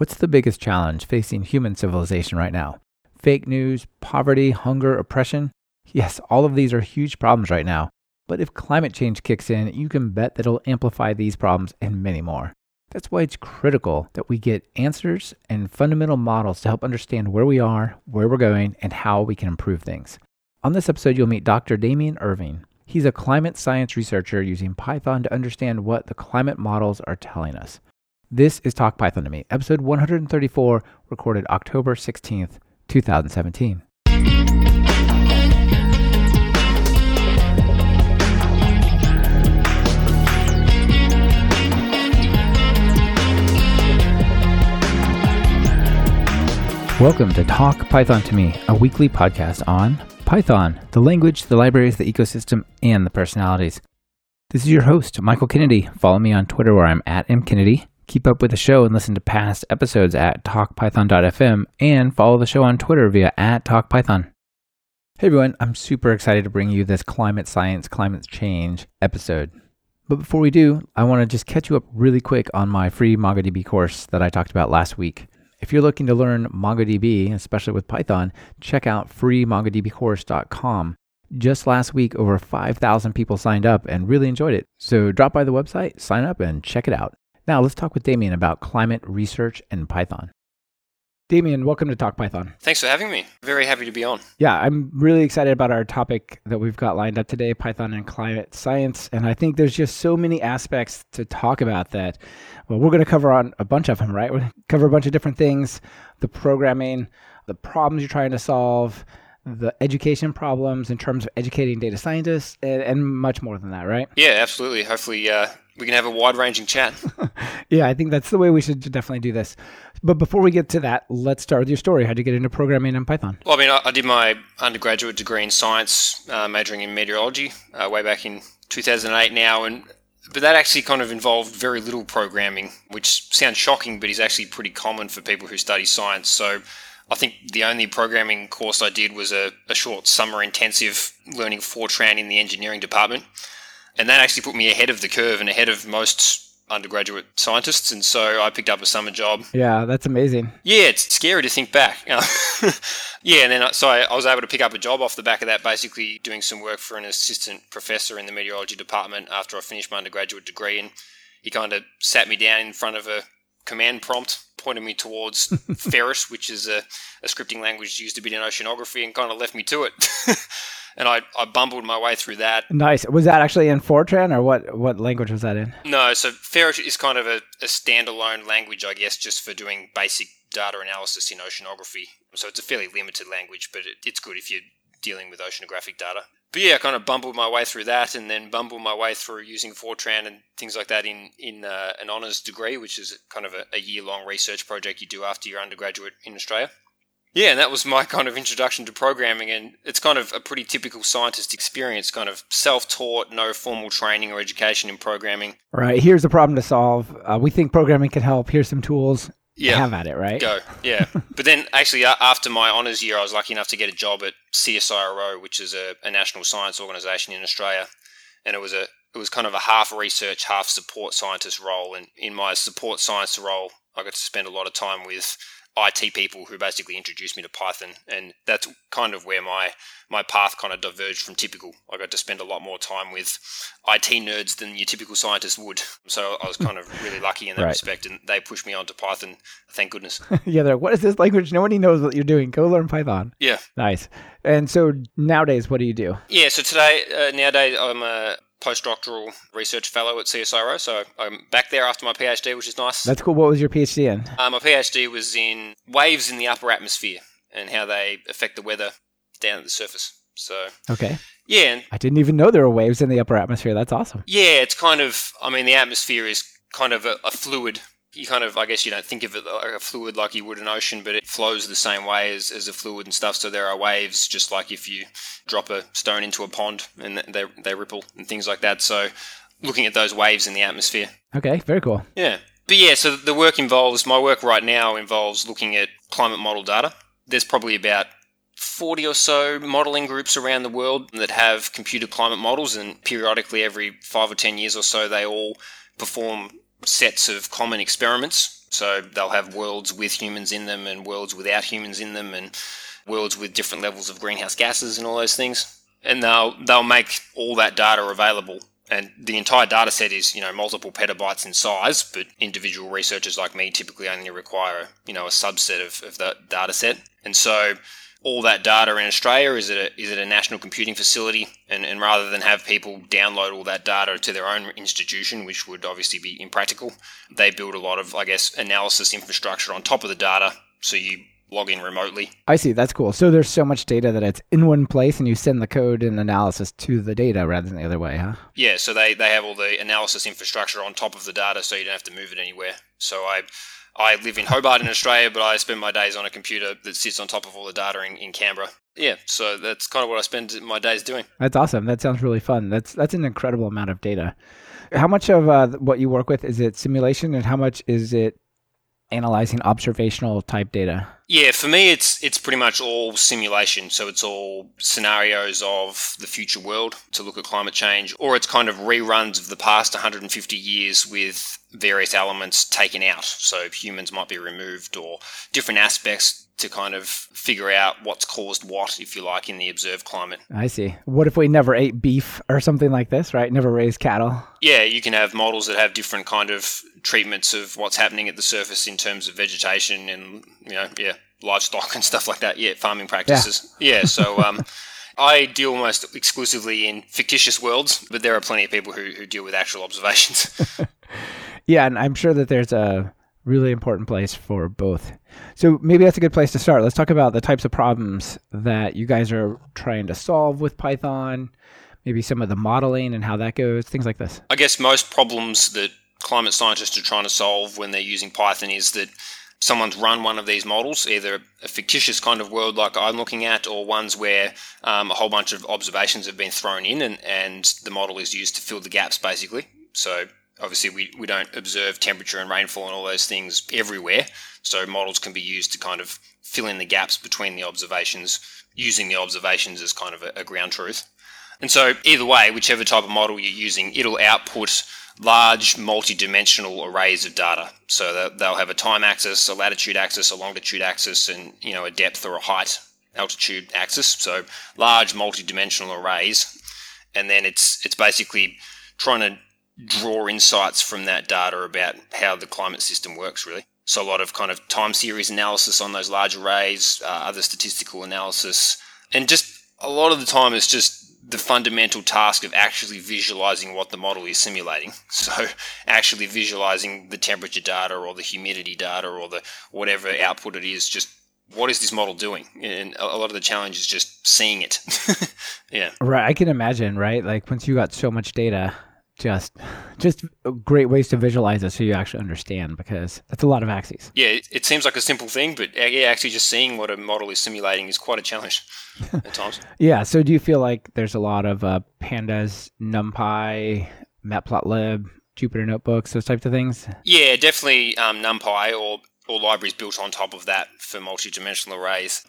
What's the biggest challenge facing human civilization right now? Fake news, poverty, hunger, oppression? Yes, all of these are huge problems right now. But if climate change kicks in, you can bet that it'll amplify these problems and many more. That's why it's critical that we get answers and fundamental models to help understand where we are, where we're going, and how we can improve things. On this episode, you'll meet Dr. Damien Irving. He's a climate science researcher using Python to understand what the climate models are telling us. This is Talk Python to Me, episode 134, recorded October 16th, 2017. Welcome to Talk Python to Me, a weekly podcast on Python, the language, the libraries, the ecosystem, and the personalities. This is your host, Michael Kennedy. Follow me on Twitter where I'm at mkennedy. Keep up with the show and listen to past episodes at talkpython.fm and follow the show on Twitter via at talkpython. Hey everyone, I'm super excited to bring you this climate science, climate change episode. But before we do, I want to just catch you up really quick on my free MongoDB course that I talked about last week. If you're looking to learn MongoDB, especially with Python, check out freemongodbcourse.com. Just last week, over 5,000 people signed up and really enjoyed it. So drop by the website, sign up, and check it out. Now let's talk with Damien about climate research and Python. Damien, welcome to Talk Python. Thanks for having me. Very happy to be on. Yeah, I'm really excited about our topic that we've got lined up today Python and climate science. And I think there's just so many aspects to talk about that. Well, we're going to cover on a bunch of them, right? We're going to cover a bunch of different things the programming, the problems you're trying to solve, the education problems in terms of educating data scientists, and, and much more than that, right? Yeah, absolutely. Hopefully, uh, we can have a wide ranging chat. yeah, I think that's the way we should definitely do this. But before we get to that, let's start with your story. How'd you get into programming in Python? Well, I mean, I, I did my undergraduate degree in science, uh, majoring in meteorology, uh, way back in 2008 now. And but that actually kind of involved very little programming, which sounds shocking, but is actually pretty common for people who study science. So I think the only programming course I did was a, a short summer intensive learning Fortran in the engineering department. And that actually put me ahead of the curve and ahead of most undergraduate scientists, and so I picked up a summer job. Yeah, that's amazing. Yeah, it's scary to think back. yeah, and then I, so I, I, was able to pick up a job off the back of that, basically doing some work for an assistant professor in the meteorology department after I finished my undergraduate degree, and he kind of sat me down in front of a command prompt, pointed me towards Ferret, which is a, a scripting language used a bit in oceanography, and kind of left me to it and I, I bumbled my way through that. Nice. Was that actually in Fortran or what, what language was that in? No, so Ferret is kind of a, a standalone language, I guess, just for doing basic data analysis in oceanography. So it's a fairly limited language, but it, it's good if you're dealing with oceanographic data. But yeah, I kind of bumbled my way through that, and then bumbled my way through using Fortran and things like that in in uh, an honours degree, which is kind of a, a year long research project you do after your undergraduate in Australia. Yeah, and that was my kind of introduction to programming, and it's kind of a pretty typical scientist experience, kind of self-taught, no formal training or education in programming. Right. Here's the problem to solve. Uh, we think programming can help. Here's some tools. Yeah. Have at it, right? Go. Yeah. but then, actually, after my honours year, I was lucky enough to get a job at CSIRO, which is a, a national science organisation in Australia, and it was a it was kind of a half research, half support scientist role. And in my support science role, I got to spend a lot of time with IT people who basically introduced me to Python, and that's kind of where my my path kind of diverged from typical. I got to spend a lot more time with IT nerds than your typical scientist would. So I was kind of really lucky in that right. respect, and they pushed me onto Python. Thank goodness. yeah, they're like, what is this language? Nobody knows what you're doing. Go learn Python. Yeah, nice. And so nowadays, what do you do? Yeah, so today uh, nowadays I'm a postdoctoral research fellow at CSIRO. So I'm back there after my PhD, which is nice. That's cool. What was your PhD in? Uh, my PhD was in waves in the upper atmosphere and how they affect the weather down at the surface. So okay, yeah, I didn't even know there were waves in the upper atmosphere. That's awesome. Yeah, it's kind of. I mean, the atmosphere is kind of a, a fluid you kind of, I guess, you don't think of it like a fluid like you would an ocean, but it flows the same way as, as a fluid and stuff. So there are waves, just like if you drop a stone into a pond and they, they ripple and things like that. So looking at those waves in the atmosphere. Okay, very cool. Yeah. But yeah, so the work involves, my work right now involves looking at climate model data. There's probably about 40 or so modeling groups around the world that have computer climate models, and periodically, every five or 10 years or so, they all perform sets of common experiments. So they'll have worlds with humans in them and worlds without humans in them and worlds with different levels of greenhouse gases and all those things. And they'll they'll make all that data available. And the entire data set is, you know, multiple petabytes in size, but individual researchers like me typically only require, you know, a subset of, of that data set. And so all that data in Australia? Is it a, is it a national computing facility? And, and rather than have people download all that data to their own institution, which would obviously be impractical, they build a lot of, I guess, analysis infrastructure on top of the data. So you log in remotely. I see. That's cool. So there's so much data that it's in one place and you send the code and analysis to the data rather than the other way, huh? Yeah. So they, they have all the analysis infrastructure on top of the data so you don't have to move it anywhere. So I I live in Hobart in Australia, but I spend my days on a computer that sits on top of all the data in, in Canberra. Yeah, so that's kind of what I spend my days doing. That's awesome. That sounds really fun. That's that's an incredible amount of data. How much of uh, what you work with is it simulation, and how much is it analyzing observational type data? Yeah, for me, it's it's pretty much all simulation. So it's all scenarios of the future world to look at climate change, or it's kind of reruns of the past 150 years with various elements taken out. So humans might be removed, or different aspects to kind of figure out what's caused what, if you like, in the observed climate. I see. What if we never ate beef or something like this, right? Never raised cattle? Yeah, you can have models that have different kind of treatments of what's happening at the surface in terms of vegetation and you know yeah livestock and stuff like that. Yeah, farming practices. Yeah, yeah so um, I deal almost exclusively in fictitious worlds, but there are plenty of people who, who deal with actual observations. yeah, and I'm sure that there's a really important place for both. So maybe that's a good place to start. Let's talk about the types of problems that you guys are trying to solve with Python. Maybe some of the modeling and how that goes, things like this. I guess most problems that climate scientists are trying to solve when they're using Python is that someone's run one of these models, either a fictitious kind of world like I'm looking at, or ones where um, a whole bunch of observations have been thrown in and, and the model is used to fill the gaps basically. So obviously we, we don't observe temperature and rainfall and all those things everywhere. So models can be used to kind of fill in the gaps between the observations, using the observations as kind of a, a ground truth. And so either way, whichever type of model you're using, it'll output large multi-dimensional arrays of data. So they'll have a time axis, a latitude axis, a longitude axis, and you know a depth or a height altitude axis. So large multi-dimensional arrays, and then it's it's basically trying to draw insights from that data about how the climate system works. Really, so a lot of kind of time series analysis on those large arrays, uh, other statistical analysis, and just a lot of the time it's just the fundamental task of actually visualizing what the model is simulating. So, actually visualizing the temperature data or the humidity data or the whatever output it is, just what is this model doing? And a lot of the challenge is just seeing it. yeah. Right. I can imagine, right? Like once you got so much data, just just great ways to visualize it so you actually understand because that's a lot of axes. Yeah, it, it seems like a simple thing, but yeah, actually just seeing what a model is simulating is quite a challenge at times. yeah. So do you feel like there's a lot of uh, pandas, NumPy, Matplotlib, Jupyter notebooks, those types of things? Yeah, definitely um, NumPy or or libraries built on top of that for multi-dimensional arrays.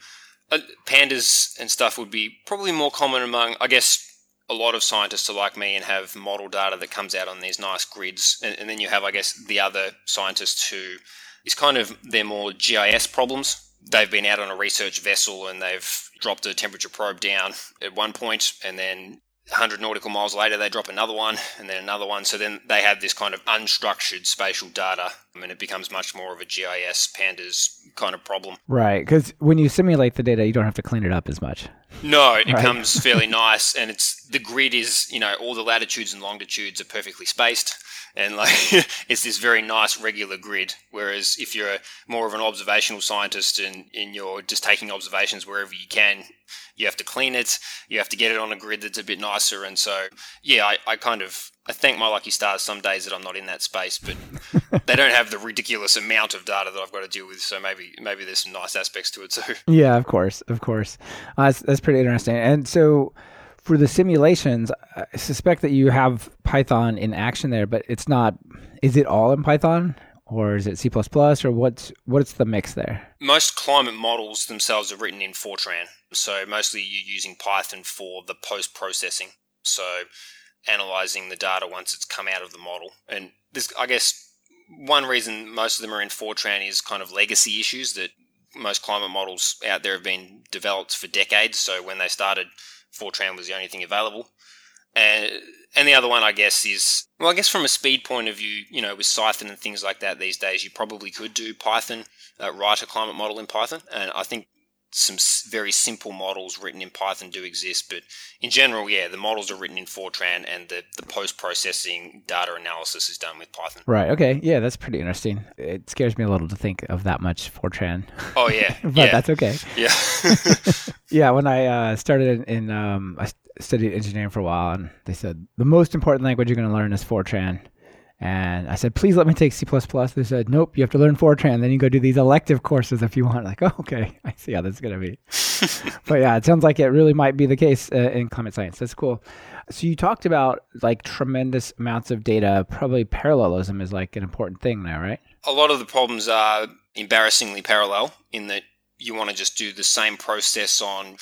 Uh, pandas and stuff would be probably more common among, I guess, a lot of scientists are like me and have model data that comes out on these nice grids. And, and, then you have, I guess, the other scientists who is kind of their more GIS problems. They've been out on a research vessel and they've dropped a temperature probe down at one point, and then 100 nautical miles later, they drop another one and then another one. So then they have this kind of unstructured spatial data, and it becomes much more of a GIS pandas kind of problem. Right. Because when you simulate the data, you don't have to clean it up as much. No, it right? comes fairly nice, and it's the grid is you know all the latitudes and longitudes are perfectly spaced and like it's this very nice regular grid. Whereas if you're more of an observational scientist and, and you're just taking observations wherever you can, you have to clean it, you have to get it on a grid that's a bit nicer. And so, yeah, I, I kind of I thank my lucky stars some days that I'm not in that space, but they don't have the ridiculous amount of data that I've got to deal with. So maybe maybe there's some nice aspects to it too. Yeah, of course, of course. Uh, that's, that's pretty interesting. And so for the simulations, I suspect that you have Python in action there, but it's not. Is it all in Python? Or is it C++ or what's what's the mix there? Most climate models themselves are written in Fortran. So mostly you're using Python for the post processing. So analyzing the data once it's come out of the model. And this I guess one reason most of them are in Fortran is kind of legacy issues that most climate models out there have been developed for decades. So when they started, Fortran was the only thing available. And and the other one, I guess, is well, I guess from a speed point of view, you know, with Cython and things like that these days, you probably could do Python, uh, write a climate model in Python, and I think some very simple models written in Python do exist, but in general, yeah, the models are written in Fortran and the, the post processing data analysis is done with Python. Right. Okay. Yeah, that's pretty interesting. It scares me a little to think of that much Fortran. Oh yeah, but yeah. that's okay. Yeah. yeah. When I uh, started in, in um, I studied engineering for a while, and they said the most important language you're going to learn is Fortran. And I said, please let me take C++. They said, nope, you have to learn Fortran. Then you go do these elective courses if you want. Like, oh, okay, I see how this is going to be. but yeah, it sounds like it really might be the case uh, in climate science. That's cool. So you talked about like tremendous amounts of data. Probably parallelism is like an important thing now, right? A lot of the problems are embarrassingly parallel in that you want to just do the same process on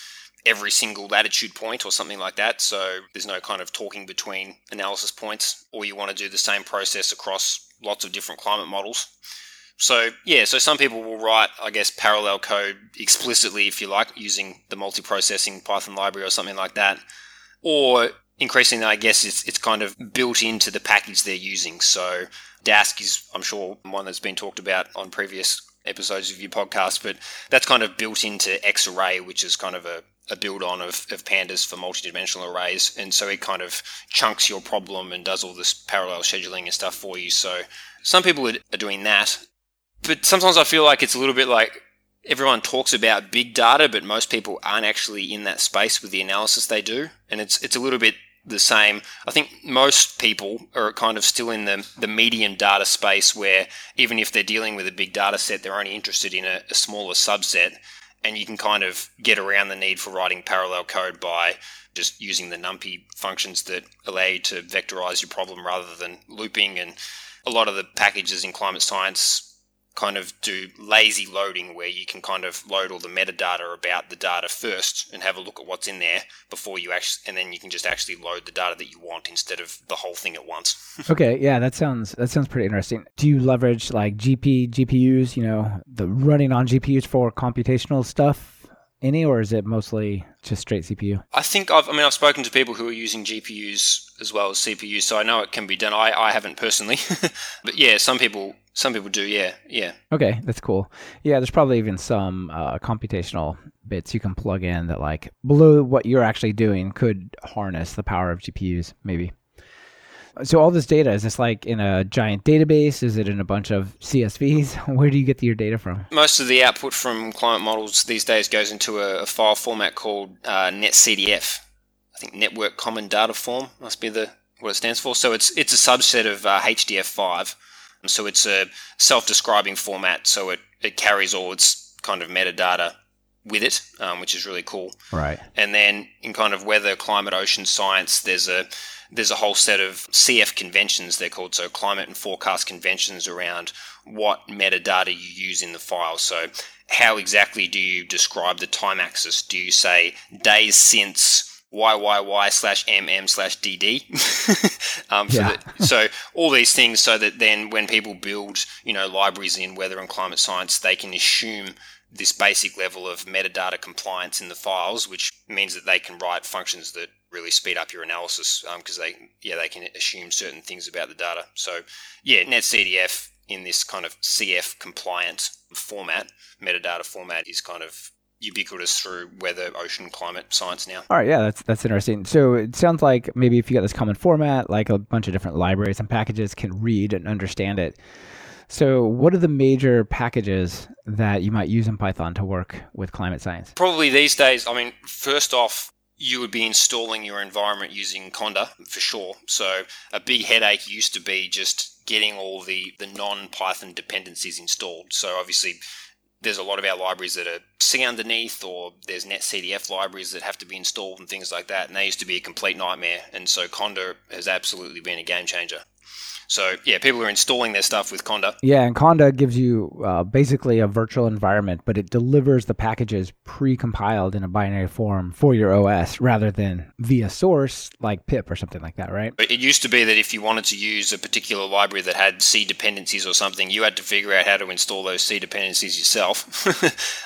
every single latitude point or something like that. So there's no kind of talking between analysis points, or you want to do the same process across lots of different climate models. So yeah, so some people will write, I guess, parallel code explicitly, if you like, using the multi-processing Python library or something like that. Or increasingly, I guess it's it's kind of built into the package they're using. So Dask is, I'm sure, one that's been talked about on previous episodes of your podcast, but that's kind of built into Xarray, which is kind of a, a build on of, of pandas for multidimensional arrays. And so it kind of chunks your problem and does all this parallel scheduling and stuff for you. So some people are doing that. But sometimes I feel like it's a little bit like everyone talks about big data, but most people aren't actually in that space with the analysis they do. And it's, it's a little bit the same. I think most people are kind of still in the, the medium data space where even if they're dealing with a big data set, they're only interested in a, a smaller subset and you can kind of get around the need for writing parallel code by just using the numpy functions that allow you to vectorize your problem rather than looping and a lot of the packages in climate science kind of do lazy loading where you can kind of load all the metadata about the data first and have a look at what's in there before you actually and then you can just actually load the data that you want instead of the whole thing at once okay yeah that sounds that sounds pretty interesting do you leverage like gp gpus you know the running on gpus for computational stuff any, or is it mostly just straight CPU? I think I've, I mean, I've spoken to people who are using GPUs as well as CPU. so I know it can be done. I, I haven't personally, but yeah, some people, some people do. Yeah, yeah. Okay, that's cool. Yeah, there's probably even some uh, computational bits you can plug in that, like, below what you're actually doing, could harness the power of GPUs, maybe. So all this data is this like in a giant database? Is it in a bunch of CSVs? Where do you get your data from? Most of the output from climate models these days goes into a, a file format called uh, NetCDF. I think Network Common Data Form must be the what it stands for. So it's it's a subset of uh, HDF5. So it's a self-describing format. So it, it carries all its kind of metadata with it, um, which is really cool. Right. And then in kind of weather, climate, ocean science, there's a there's a whole set of CF conventions, they're called, so climate and forecast conventions around what metadata you use in the file. So, how exactly do you describe the time axis? Do you say days since YYY slash MM slash DD. um, yeah. so, so all these things so that then when people build, you know, libraries in weather and climate science, they can assume this basic level of metadata compliance in the files, which means that they can write functions that really speed up your analysis because um, they yeah they can assume certain things about the data. So yeah, NetCDF in this kind of CF compliant format, metadata format is kind of ubiquitous through weather, ocean, climate science now. All right, yeah, that's that's interesting. So it sounds like maybe if you got this common format, like a bunch of different libraries and packages can read and understand it. So, what are the major packages that you might use in Python to work with climate science? Probably these days, I mean, first off, you would be installing your environment using Conda for sure. So, a big headache used to be just getting all the, the non Python dependencies installed. So, obviously, there's a lot of our libraries that are C underneath, or there's NetCDF libraries that have to be installed and things like that. And they used to be a complete nightmare. And so Conda has absolutely been a game changer. So yeah, people are installing their stuff with Conda. Yeah, and Conda gives you uh, basically a virtual environment, but it delivers the packages pre-compiled in a binary form for your OS rather than via source like pip or something like that, right? It used to be that if you wanted to use a particular library that had C dependencies or something, you had to figure out how to install those C dependencies yourself,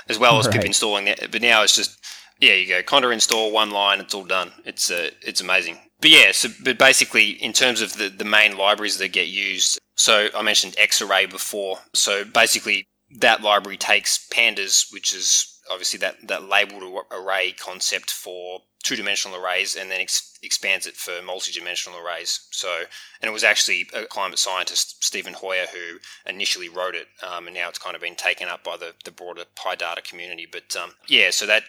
as well as right. pip installing it. But now it's just yeah, you go conda install one line, it's all done. It's uh, it's amazing but yeah, so, but basically, in terms of the, the main libraries that get used, so I mentioned Xarray before. So basically, that library takes pandas, which is obviously that, that labeled array concept for two dimensional arrays, and then ex- expands it for multi dimensional arrays. So, and it was actually a climate scientist, Stephan Hoyer, who initially wrote it, um, and now it's kind of been taken up by the, the broader PyData community. But um, yeah, so that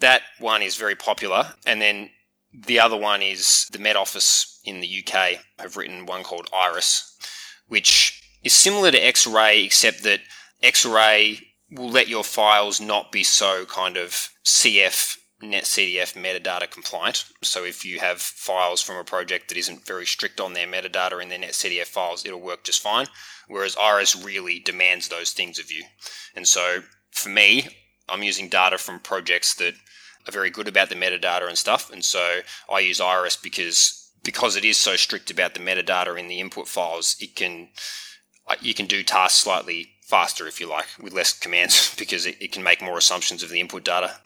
that one is very popular, and then the other one is the Met Office in the UK have written one called Iris, which is similar to Xarray, except that Xarray will let your files not be so kind of CF NetCDF metadata compliant. So if you have files from a project that isn't very strict on their metadata in their NetCDF files, it'll work just fine. Whereas Iris really demands those things of you. And so for me, I'm using data from projects that are very good about the metadata and stuff. And so I use Iris because because it is so strict about the metadata in the input files, it can you can do tasks slightly faster if you like with less commands because it, it can make more assumptions of the input data.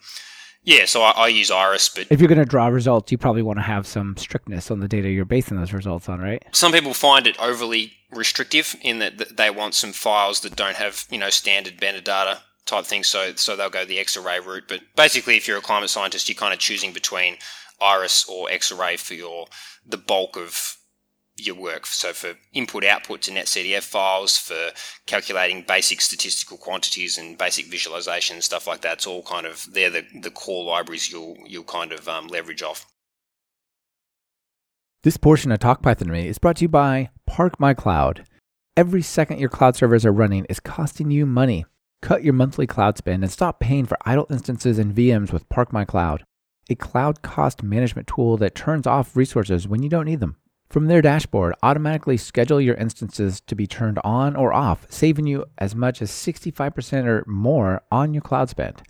Yeah, so I, I, use Iris, but if you're going to draw results, you probably want to have some strictness on the data you're basing those results on, right? Some people find it overly restrictive in that they want some files that don't have you know standard metadata type thing. So so they'll go the Xarray route. But basically, if you're a climate scientist, you're kind of choosing between Iris or Xarray for your the bulk of your work. So for input output to NetCDF files, for calculating basic statistical quantities and basic visualization stuff like that, it's all kind of they're the, the core libraries you'll you'll kind of um, leverage off. This portion of Talk Python to Me is brought to you by Park My Cloud. Every second your cloud servers are running is costing you money. Cut your monthly cloud spend and stop paying for idle instances and VMs with ParkMyCloud, a cloud cost management tool that turns off resources when you don't need them. From their dashboard, automatically schedule your instances to be turned on or off, saving you as much as 65% or more on your cloud spend.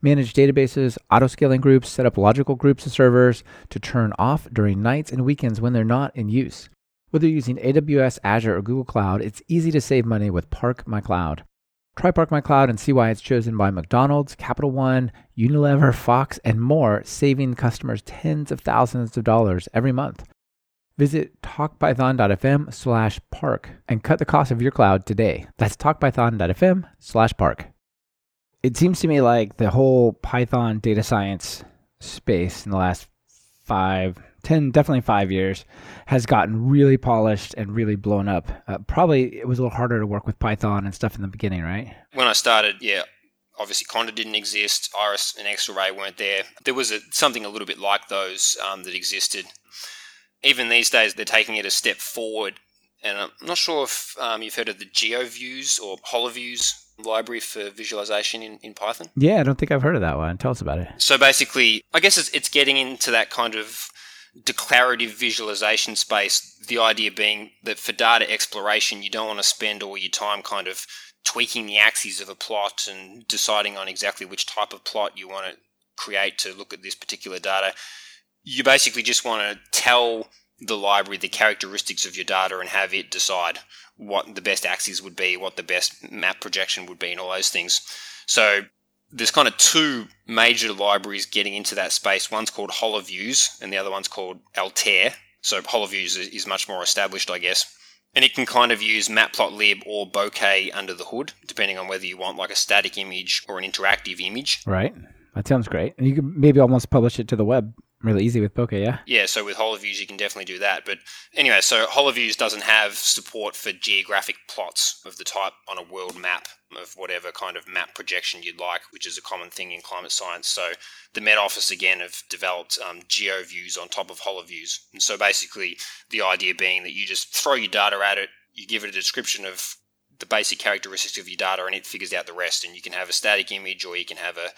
Manage databases, auto scaling groups, set up logical groups of servers to turn off during nights and weekends when they're not in use. Whether using AWS, Azure, or Google Cloud, it's easy to save money with Park My Cloud. Try Park My Cloud and see why it's chosen by McDonald's, Capital One, Unilever, Fox, and more, saving customers tens of thousands of dollars every month. Visit talkpython.fm slash park and cut the cost of your cloud today. That's talkpython.fm slash park. It seems to me like the whole Python data science space in the last five, 10, definitely five years, has gotten really polished and really blown up. Uh, probably it was a little harder to work with Python and stuff in the beginning, right? When I started, yeah, obviously Conda didn't exist, Iris and Xarray weren't there. There was a, something a little bit like those um, that existed. Even these days, they're taking it a step forward. And I'm not sure if um, you've heard of the GeoViews or HoloViews library for visualization in, in Python. Yeah, I don't think I've heard of that one. Tell us about it. So basically, I guess it's, it's getting into that kind of declarative visualization space. The idea being that for data exploration, you don't want to spend all your time kind of tweaking the axes of a plot and deciding on exactly which type of plot you want to create to look at this particular data. You basically just want to tell the library the characteristics of your data and have it decide what the best axes would be, what the best map projection would be, and all those things. So there's kind of two major libraries getting into that space. One's called HoloViews, and the other one's called Altair. So HoloViews is much more established, I guess. And it can kind of use Matplotlib or Bokeh under the hood, depending on whether you want like a static image or an interactive image. Right. That sounds great. And you could maybe almost publish it to the web really easy with Bokeh, yeah? Yeah, so with HoloViews, you can definitely do that. But anyway, so HoloViews doesn't have support for geographic plots of the type on a world map of whatever kind of map projection you'd like, which is a common thing in climate science. So the Met Office, again, have developed um, GeoViews on top of HoloViews. And so basically, the idea being that you just throw your data at it, you give it a description of the basic characteristics of your data, and it figures out the rest. And you can have a static image or you can have a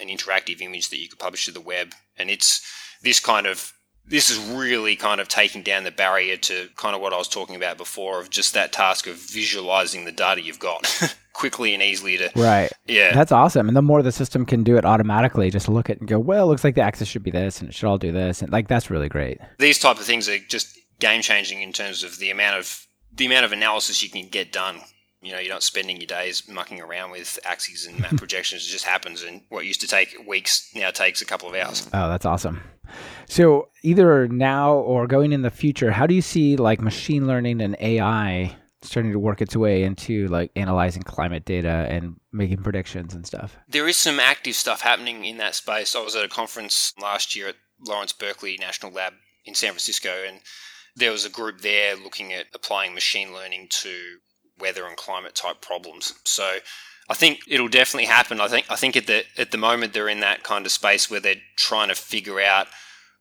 an interactive image that you could publish to the web. And it's this kind of this is really kind of taking down the barrier to kind of what I was talking about before of just that task of visualizing the data you've got quickly and easily to right. Yeah, that's awesome. And the more the system can do it automatically, just look at and go, well, it looks like the axis should be this, and it should all do this, and like that's really great. These type of things are just game changing in terms of the amount of the amount of analysis you can get done you know, you're not spending your days mucking around with axes and map projections. It just happens, and what used to take weeks now takes a couple of hours. Oh, that's awesome. So, either now or going in the future, how do you see like machine learning and AI starting to work its way into like analyzing climate data and making predictions and stuff? There is some active stuff happening in that space. I was at a conference last year at Lawrence Berkeley National Lab in San Francisco, and there was a group there looking at applying machine learning to weather and climate type problems. So I think it'll definitely happen. I think I think at the at the moment they're in that kind of space where they're trying to figure out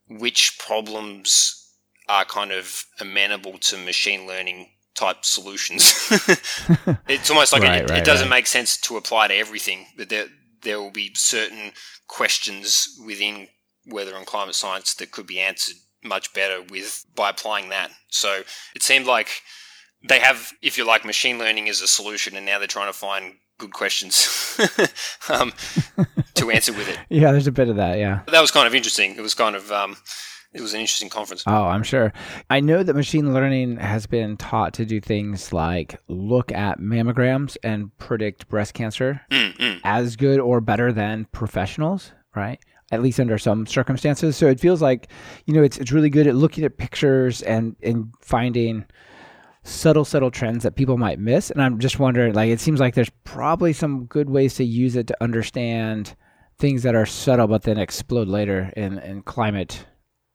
which problems are kind of amenable to machine learning type solutions. it's almost like right, it, right, it, doesn't right. make sense to apply to everything, but there there will be certain questions within weather and climate science that could be answered much better with by applying that. So it seemed like they have, if you like, machine learning as a solution, and now they're trying to find good questions um, to answer with it. Yeah, there's a bit of that. Yeah, that was kind of interesting. It was kind of um, it was an interesting conference. Oh, I'm sure. I know that machine learning has been taught to do things like look at mammograms and predict breast cancer mm-hmm. as good or better than professionals, right? At least under some circumstances. So it feels like, you know, it's it's really good at looking at pictures and and finding subtle, subtle trends that people might miss. And I'm just wondering, like, it seems like there's probably some good ways to use it to understand things that are subtle but then explode later in, in climate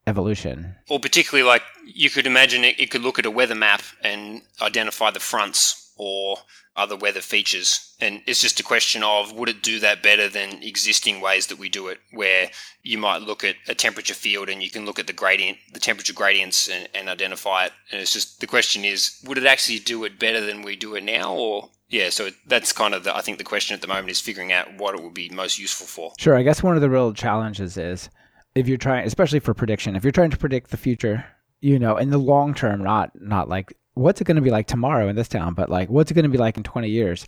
evolution. Or particularly, like, you could imagine it, it could look at a weather map and identify the fronts or other weather features. And it's just a question of would it do that better than existing ways that we do it, where you might look at a temperature field and you can look at the gradient, the temperature gradients, and, and identify it. And it's just the question is, would it actually do it better than we do it now, or yeah, so that's kind of the, I think the question at the moment is figuring out what it would be most useful for. Sure, I guess one of the real challenges is if you're trying, especially for prediction, if you're trying to predict the future, you know, in the long term, not not like what's it going to be like tomorrow in this town, but like what's it going to be like in 20 years.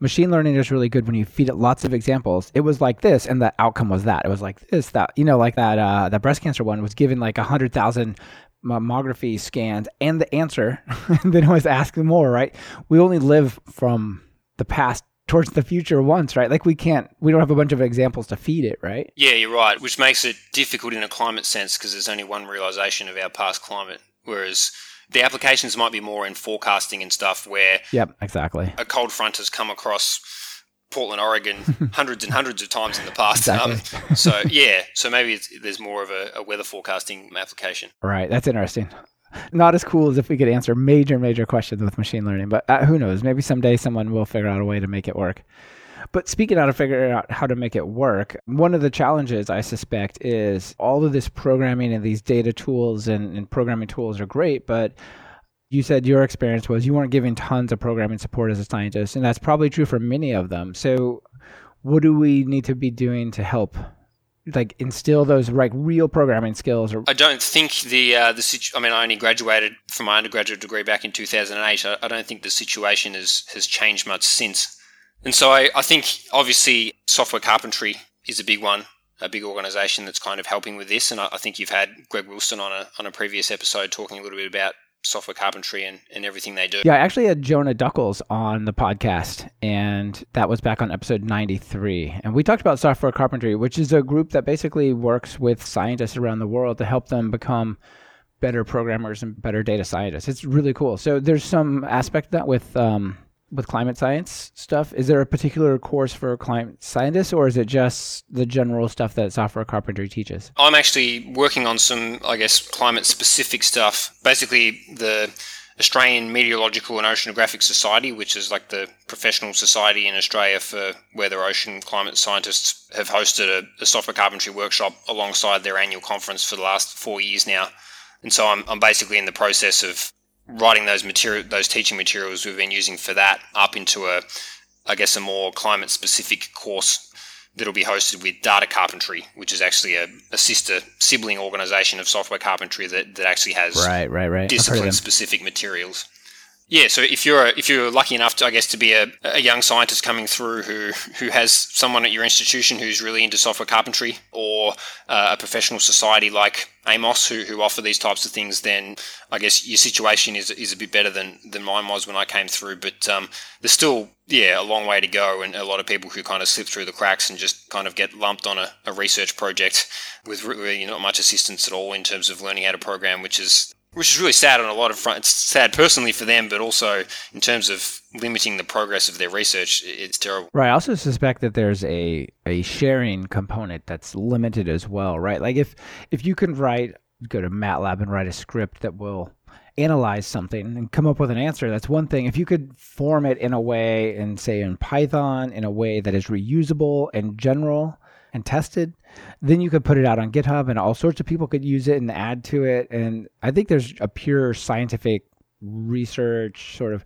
Machine learning is really good when you feed it lots of examples. It was like this, and the outcome was that. It was like this, that you know, like that. Uh, that breast cancer one was given like a hundred thousand mammography scans and the answer. then always ask them more, right? We only live from the past towards the future once, right? Like we can't, we don't have a bunch of examples to feed it, right? Yeah, you're right, which makes it difficult in a climate sense because there's only one realization of our past climate. Whereas the applications might be more in forecasting and stuff where yep exactly a cold front has come across Portland, Oregon, hundreds and hundreds of times in the past. Exactly. Um, so yeah, so maybe there's more of a, a, weather forecasting application. Right, that's interesting. Not as cool as if we could answer major, major questions with machine learning, but uh, who knows? Maybe someday someone will figure out a way to make it work. But speaking out of figuring out how to make it work, one of the challenges I suspect is all of this programming and these data tools and, and programming tools are great, but you said your experience was you weren't giving tons of programming support as a scientist, and that's probably true for many of them. So, what do we need to be doing to help like instill those like real programming skills or I don't think the uh, the situ- I mean I only graduated from my undergraduate degree back in 2008 I, I don't think the situation has has changed much since and so I, I think obviously software carpentry is a big one, a big organization that's kind of helping with this. And I, I think you've had Greg Wilson on a on a previous episode talking a little bit about software carpentry and, and everything they do. Yeah, I actually had Jonah Duckles on the podcast, and that was back on episode 93. And we talked about software carpentry, which is a group that basically works with scientists around the world to help them become better programmers and better data scientists. It's really cool. So there's some aspect of that with um, with climate science stuff? Is there a particular course for climate scientists, or is it just the general stuff that software carpentry teaches? I'm actually working on some, I guess, climate specific stuff. Basically, the Australian Meteorological and Oceanographic Society, which is like the professional society in Australia for weather ocean climate scientists, have hosted a, a software carpentry workshop alongside their annual conference for the last four years now. And so I'm, I'm basically in the process of writing those material, those teaching materials we've been using for that up into a, I guess, a more climate specific course that'll be hosted with Data Carpentry, which is actually a, a sister sibling organization of Software Carpentry that, that actually has right, right, right. discipline specific materials. Yeah, so if you're if you're lucky enough to, I guess, to be a, a young scientist coming through who who has someone at your institution who's really into software carpentry, or uh, a professional society like Amos who, who offer these types of things, then I guess your situation is is a bit better than than mine was when I came through. But um, there's still yeah a long way to go, and a lot of people who kind of slip through the cracks and just kind of get lumped on a, a research project with really not much assistance at all in terms of learning how to program, which is which is really sad on a lot of fronts. It's sad personally for them, but also in terms of limiting the progress of their research, it's terrible. Right. I also suspect that there's a a sharing component that's limited as well. Right. Like if if you can write, go to MATLAB and write a script that will analyze something and come up with an answer that's one thing if you could form it in a way and say in python in a way that is reusable and general and tested, then you could put it out on GitHub and all sorts of people could use it and add to it. And I think there's a pure scientific research sort of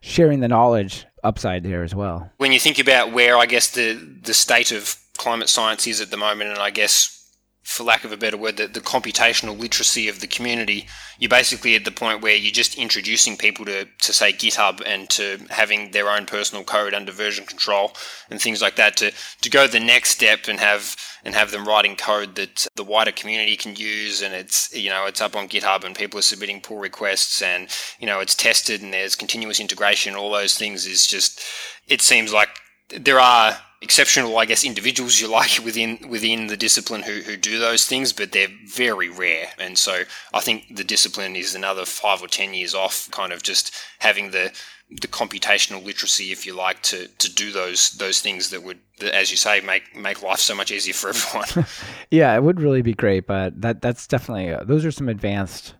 sharing the knowledge upside there as well. When you think about where I guess the the state of climate science is at the moment, and I guess for lack of a better word, the, the computational literacy of the community, you're basically at the point where you're just introducing people to, to say GitHub and to having their own personal code under version control and things like that to, to go the next step and have and have them writing code that the wider community can use. And it's you know it's up on GitHub and people are submitting pull requests and you know it's tested and there's continuous integration. All those things is just it seems like there are exceptional, I guess, individuals you like within within the discipline who, who do those things, but they're very rare. And so I think the discipline is another five or ten years off, kind of just having the the computational literacy, if you like, to, to do those those things that would, that, as you say, make make life so much easier for everyone. yeah, it would really be great, but that that's definitely uh, those are some advanced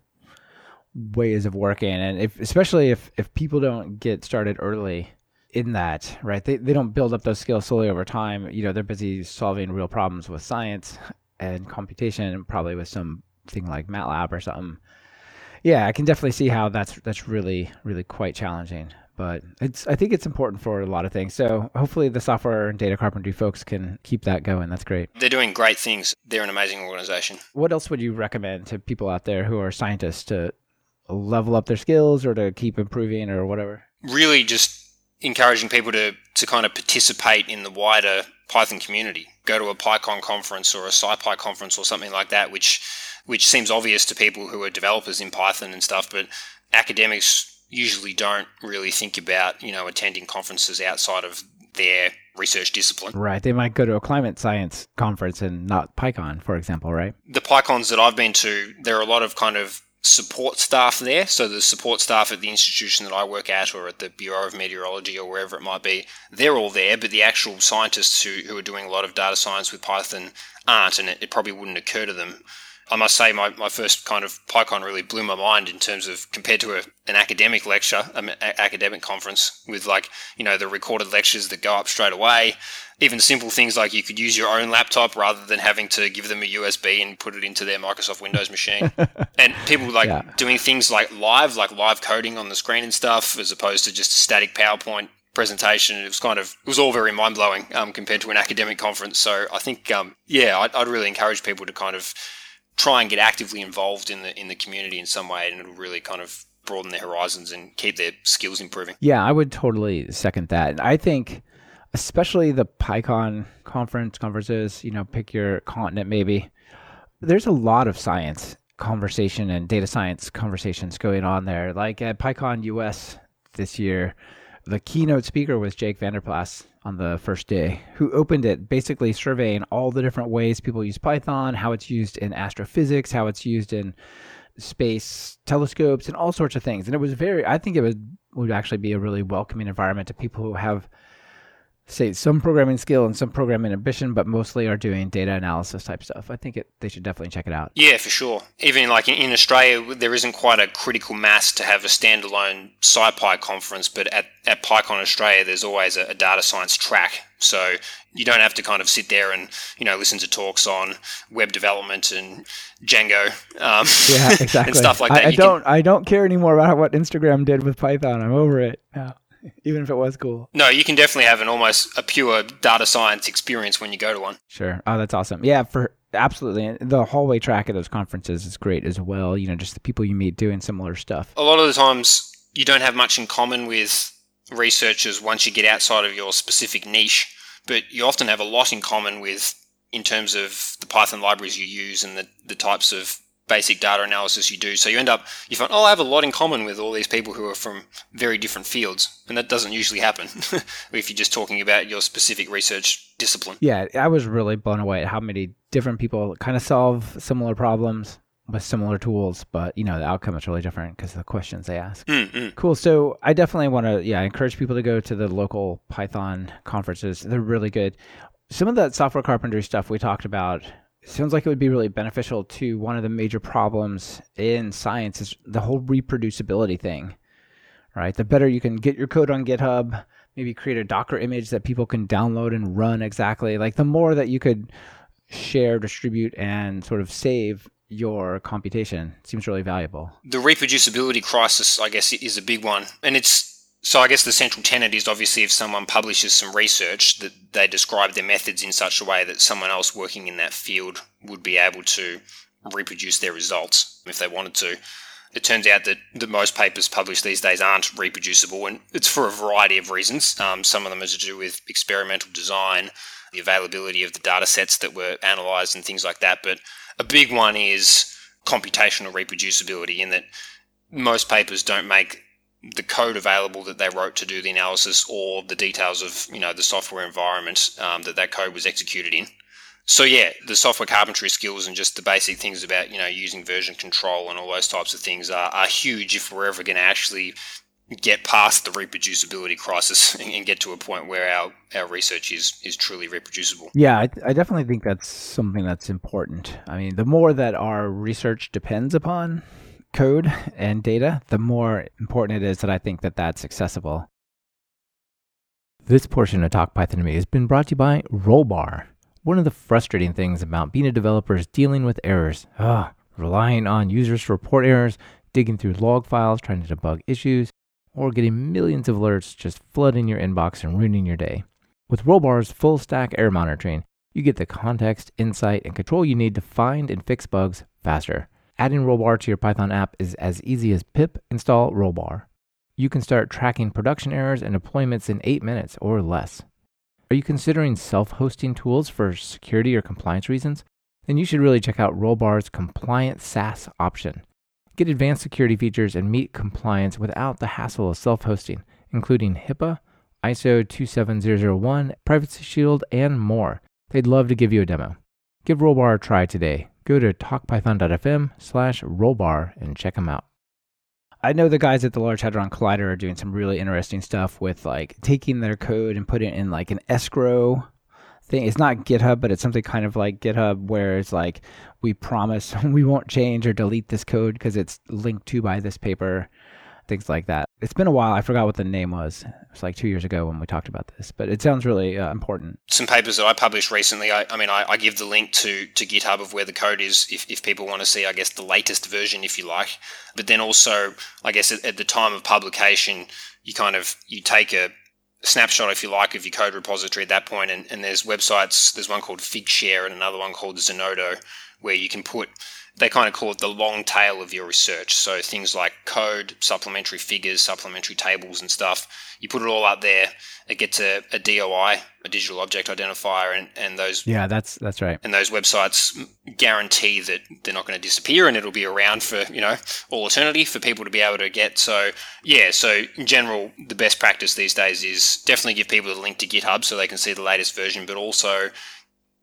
ways of working, and if especially if if people don't get started early in that, right? They they don't build up those skills slowly over time. You know, they're busy solving real problems with science and computation, probably with some thing like MATLAB or something. Yeah, I can definitely see how that's that's really really quite challenging. But it's I think it's important for a lot of things. So hopefully the software and data carpentry folks can keep that going. That's great. They're doing great things. They're an amazing organization. What else would you recommend to people out there who are scientists to level up their skills or to keep improving or whatever? Really just encouraging people to, to kind of participate in the wider Python community. Go to a PyCon conference or a SciPy conference or something like that, which which seems obvious to people who are developers in Python and stuff, but academics usually don't really think about, you know, attending conferences outside of their research discipline. Right. They might go to a climate science conference and not PyCon, for example, right? The PyCons that I've been to, there are a lot of kind of support staff there. So the support staff at the institution that I work at or at the Bureau of Meteorology or wherever it might be, they're all there, but the actual scientists who, who are doing a lot of data science with Python aren't, and it, it probably wouldn't occur to them. I must say, my, my first kind of PyCon really blew my mind in terms of compared to a, an academic lecture, um, an academic conference with like, you know, the recorded lectures that go up straight away, even simple things like you could use your own laptop rather than having to give them a USB and put it into their Microsoft Windows machine. and people like yeah. doing things like live, like live coding on the screen and stuff, as opposed to just a static PowerPoint presentation. It was kind of it was all very mind blowing um, compared to an academic conference. So I think um, yeah, I'd, I'd, really encourage people to kind of try and get actively involved in the in the community in some way, and it'll really kind of broaden their horizons and keep their skills improving. Yeah, I would totally second that. And I think especially the PyCon conference conferences, you know, pick your continent maybe. There's a lot of science conversation and data science conversations going on there. Like at PyCon US this year, the keynote speaker was Jake VanderPlas on the first day, who opened it basically surveying all the different ways people use Python, how it's used in astrophysics, how it's used in space telescopes, and all sorts of things. And it was very, I think it would, would actually be a really welcoming environment to people who have say some programming skill and some programming ambition, but mostly are doing data analysis type stuff. I think it, they should definitely check it out. Yeah, for sure. Even like in, in Australia, there isn't quite a critical mass to have a standalone SciPy conference, but at, at PyCon Australia, there's always a, a data science track. So you don't have to kind of sit there and you know listen to talks on web development and Django, um, yeah, exactly. and stuff like that. I, I don't. Can... I don't care anymore about what Instagram did with Python. I'm over it now. even if it was cool. No, you can definitely have an almost a pure data science experience when you go to one. Sure. Oh, that's awesome. Yeah, for absolutely. The hallway track at those conferences is great as well. You know, just the people you meet doing similar stuff. A lot of the times you don't have much in common with researchers once you get outside of your specific niche, but you often have a lot in common with in terms of the Python libraries you use and the, the types of basic data analysis you do. So you end up, you find, oh, I have a lot in common with all these people who are from very different fields. And that doesn't usually happen if you're just talking about your specific research discipline. Yeah, I was really blown away at how many different people kind of solve similar problems with similar tools, but you know the outcome is really different because of the questions they ask. Mm-hmm. Cool. So I definitely want to yeah encourage people to go to the local Python conferences. They're really good. Some of that software carpentry stuff we talked about sounds like it would be really beneficial to one of the major problems in science is the whole reproducibility thing. Right? The better you can get your code on GitHub, maybe create a Docker image that people can download and run exactly. Like the more that you could share, distribute, and sort of save your computation seems really valuable. The reproducibility crisis, I guess, is a big one. And it's so I guess the central tenet is obviously if someone publishes some research that they describe their methods in such a way that someone else working in that field would be able to reproduce their results if they wanted to. It turns out that, that most papers published these days aren't reproducible, and it's for a variety of reasons. Um, some of them are to do with experimental design, the availability of the data sets that were analysed, and things like that. But a big one is computational reproducibility, in that most papers don't make the code available that they wrote to do the analysis or the details of you know the software environment um, that that code was executed in. So yeah, the software carpentry skills and just the basic things about you know using version control and all those types of things are, are huge if we're ever going to actually get past the reproducibility crisis and get to a point where our, our research is is truly reproducible. Yeah, I, I definitely think that's something that's important. I mean, the more that our research depends upon code and data, the more important it is that I think that that's accessible. This portion of Talk Python to Me has been brought to you by Rollbar. One of the frustrating things about being a developer is dealing with errors. Ugh, relying on users to report errors, digging through log files, trying to debug issues, or getting millions of alerts just flooding your inbox and ruining your day. With Rollbar's full stack error monitoring, you get the context, insight, and control you need to find and fix bugs faster. Adding Rollbar to your Python app is as easy as pip install Rollbar. You can start tracking production errors and deployments in 8 minutes or less. Are you considering self hosting tools for security or compliance reasons? Then you should really check out Rollbar's compliant SaaS option. Get advanced security features and meet compliance without the hassle of self hosting, including HIPAA, ISO 27001, Privacy Shield, and more. They'd love to give you a demo. Give Rollbar a try today go to talkpython.fm slash rollbar and check them out. I know the guys at the Large Hadron Collider are doing some really interesting stuff with like taking their code and putting it in like an escrow thing. It's not GitHub, but it's something kind of like GitHub where it's like we promise we won't change or delete this code because it's linked to by this paper things like that. It's been a while. I forgot what the name was. It was like two years ago when we talked about this, but it sounds really uh, important. Some papers that I published recently, I, I mean, I, I, give the link to, to GitHub of where the code is if, if people want to see, I guess, the latest version, if you like. But then also, I guess, at, at the time of publication, you kind of, you take a, snapshot, if you like, of your code repository at that point. And, and there's websites, there's one called Figshare and another one called Zenodo, where you can put they kind of call it the long tail of your research. So things like code, supplementary figures, supplementary tables, and stuff. You put it all up there. It gets a, a DOI, a digital object identifier, and, and those. Yeah, that's that's right. And those websites guarantee that they're not going to disappear, and it'll be around for you know all eternity for people to be able to get. So yeah, so in general, the best practice these days is definitely give people a link to GitHub so they can see the latest version, but also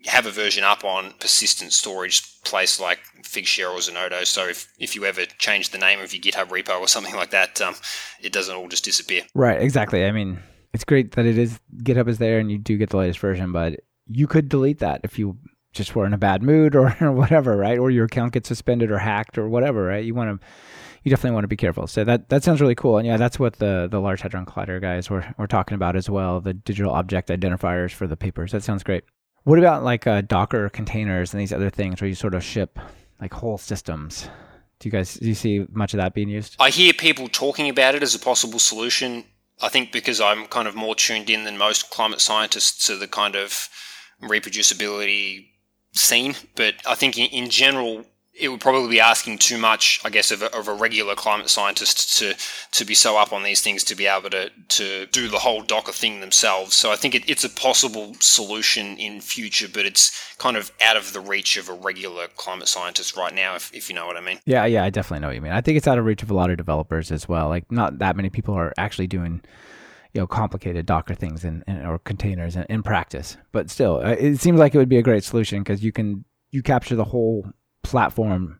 have a version up on persistent storage place like Figshare or Zenodo. So if, if you ever change the name of your GitHub repo or something like that, um, it doesn't all just disappear. Right, exactly. I mean, it's great that it is GitHub is there and you do get the latest version, but you could delete that if you just were in a bad mood or, or whatever, right? Or your account gets suspended or hacked or whatever, right? You want to you definitely want to be careful. So that that sounds really cool. And yeah, that's what the the Large Hadron Collider guys were, were talking about as well, the digital object identifiers for the papers. That sounds great. What about like uh, Docker containers and these other things where you sort of ship like whole systems? Do you guys do you see much of that being used? I hear people talking about it as a possible solution. I think because I'm kind of more tuned in than most climate scientists to the kind of reproducibility scene. But I think in, in general, it would probably be asking too much, I guess, of a, of a, regular climate scientist to to be so up on these things to be able to to do the whole Docker thing themselves. So I think it, it's a possible solution in future, but it's kind of out of the reach of a regular climate scientist right now, if, if you know what I mean. Yeah, yeah, I definitely know what you mean. I think it's out of reach of a lot of developers as well. Like not that many people are actually doing you know complicated Docker things and or containers in, in practice, but still, uh, it seems like it would be a great solution because you can you capture the whole platform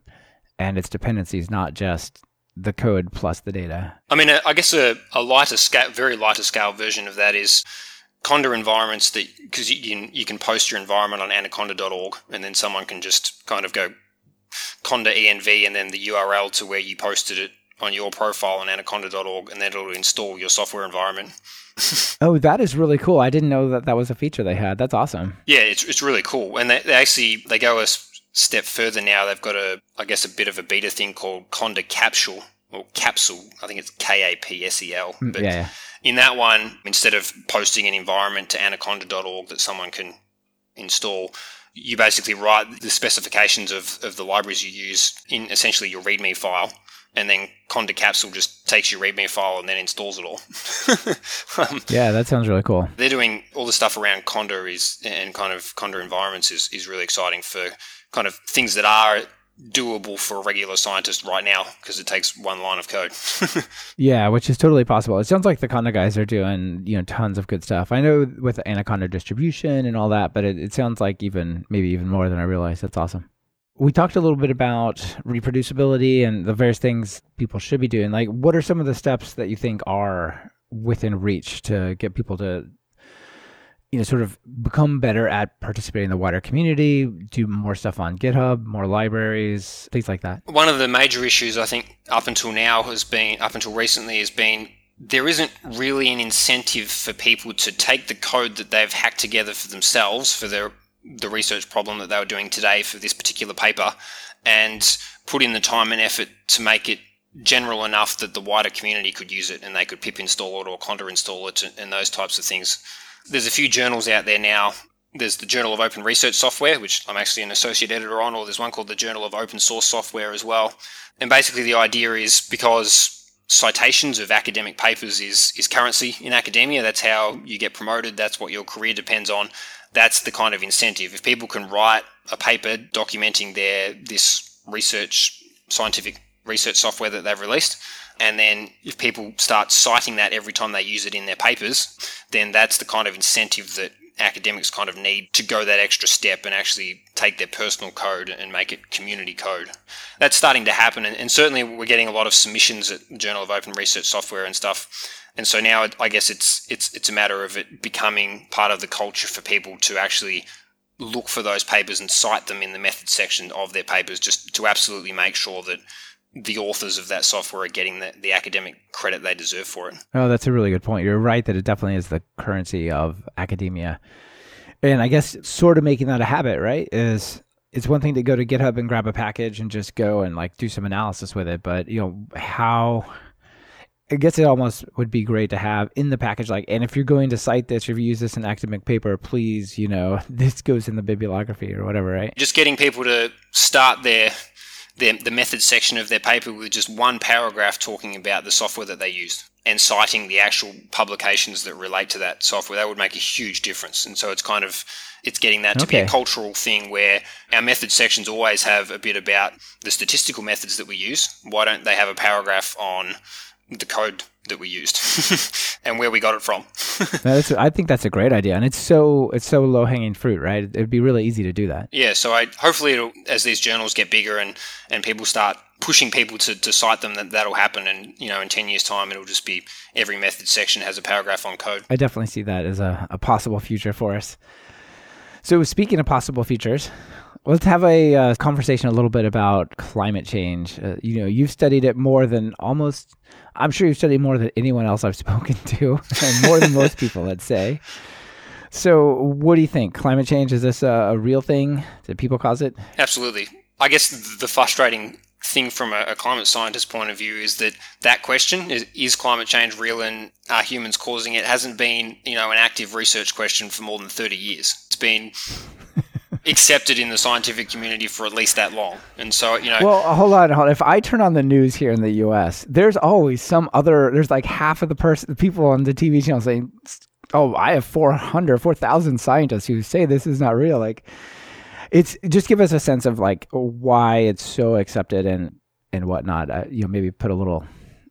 and its dependencies, not just the code plus the data. I mean, I guess a, a lighter scale, very lighter scale version of that is Conda environments that because you can you can post your environment on anaconda.org and then someone can just kind of go conda env and then the URL to where you posted it on your profile on anaconda.org and then it'll install your software environment. oh, that is really cool. I didn't know that that was a feature they had. That's awesome. Yeah, it's, it's really cool. And they, they actually, they go a step further now. They've got a, I guess, a bit of a beta thing called Conda Kapsel or Kapsel. I think it's K A P S E L. Mm, but yeah, yeah. in that one, instead of posting an environment to anaconda.org that someone can install, you basically write the specifications of, of the libraries you use in essentially your README file and then Conda Kapsel just takes your README file and then installs it all. um, yeah, that sounds really cool. They're doing all the stuff around Conda is and kind of Conda environments is, is really exciting for kind of things that are doable for a regular scientist right now because it takes one line of code. yeah, which is totally possible. It sounds like the Conda guys are doing you know tons of good stuff. I know with Anaconda distribution and all that, but it, it sounds like even maybe even more than I realized. That's awesome we talked a little bit about reproducibility and the various things people should be doing. Like, what are some of the steps that you think are within reach to get people to, you know, sort of become better at participating in the wider community, do more stuff on GitHub, more libraries, things like that? One of the major issues I think up until now has been, up until recently, has been there isn't really an incentive for people to take the code that they've hacked together for themselves for their the research problem that they were doing today for this particular paper and put in the time and effort to make it general enough that the wider community could use it and they could pip install it or conda install it and those types of things. There's a few journals out there now. There's the Journal of Open Research Software, which I'm actually an associate editor on, or there's one called the Journal of Open Source Software as well. And basically, the idea is because citations of academic papers is, is currency in academia, that's how you get promoted, that's what your career depends on that's the kind of incentive. If people can write a paper documenting their this research, scientific research software that they've released, and then if people start citing that every time they use it in their papers, then that's the kind of incentive that academics kind of need to go that extra step and actually take their personal code and make it community code. That's starting to happen, and, and certainly we're getting a lot of submissions at Journal of Open Research Software and stuff and so now I guess it's it's it's a matter of it becoming part of the culture for people to actually look for those papers and cite them in the method section of their papers, just to absolutely make sure that the authors of that software are getting the, the academic credit they deserve for it. Oh, that's a really good point. You're right that it definitely is the currency of academia. And I guess sort of making that a habit, right? Is it's one thing to go to GitHub and grab a package and just go and like do some analysis with it, but you know, how I guess it almost would be great to have in the package, like, and if you're going to cite this, if you use this in academic paper, please, you know, this goes in the bibliography or whatever, right? Just getting people to start their, their the method section of their paper with just one paragraph talking about the software that they used and citing the actual publications that relate to that software, that would make a huge difference. And so it's kind of it's getting that to okay. be a cultural thing where our method sections always have a bit about the statistical methods that we use. Why don't they have a paragraph on the code that we used and where we got it from. I think that's a great idea, and it's so it's so low hanging fruit, right? It'd be really easy to do that. Yeah, so I hopefully as these journals get bigger and and people start pushing people to, to cite them, that that'll happen, and you know in ten years' time it'll just be every method section has a paragraph on code. I definitely see that as a, a possible future for us. So speaking of possible features, Let's have a uh, conversation a little bit about climate change. Uh, you know, you've studied it more than almost, I'm sure you've studied more than anyone else I've spoken to, more than most people, let's say. So, what do you think? Climate change, is this a, a real thing? Did people cause it? Absolutely. I guess the frustrating thing from a, a, climate scientist point of view is that that question is, is climate change real and are humans causing it hasn't been you know an active research question for more than 30 years it's been accepted in the scientific community for at least that long and so you know well hold on hold on. if i turn on the news here in the us there's always some other there's like half of the person the people on the tv channel saying oh i have 400 4000 scientists who say this is not real like it's just give us a sense of like why it's so accepted and and whatnot. Uh, you know, maybe put a little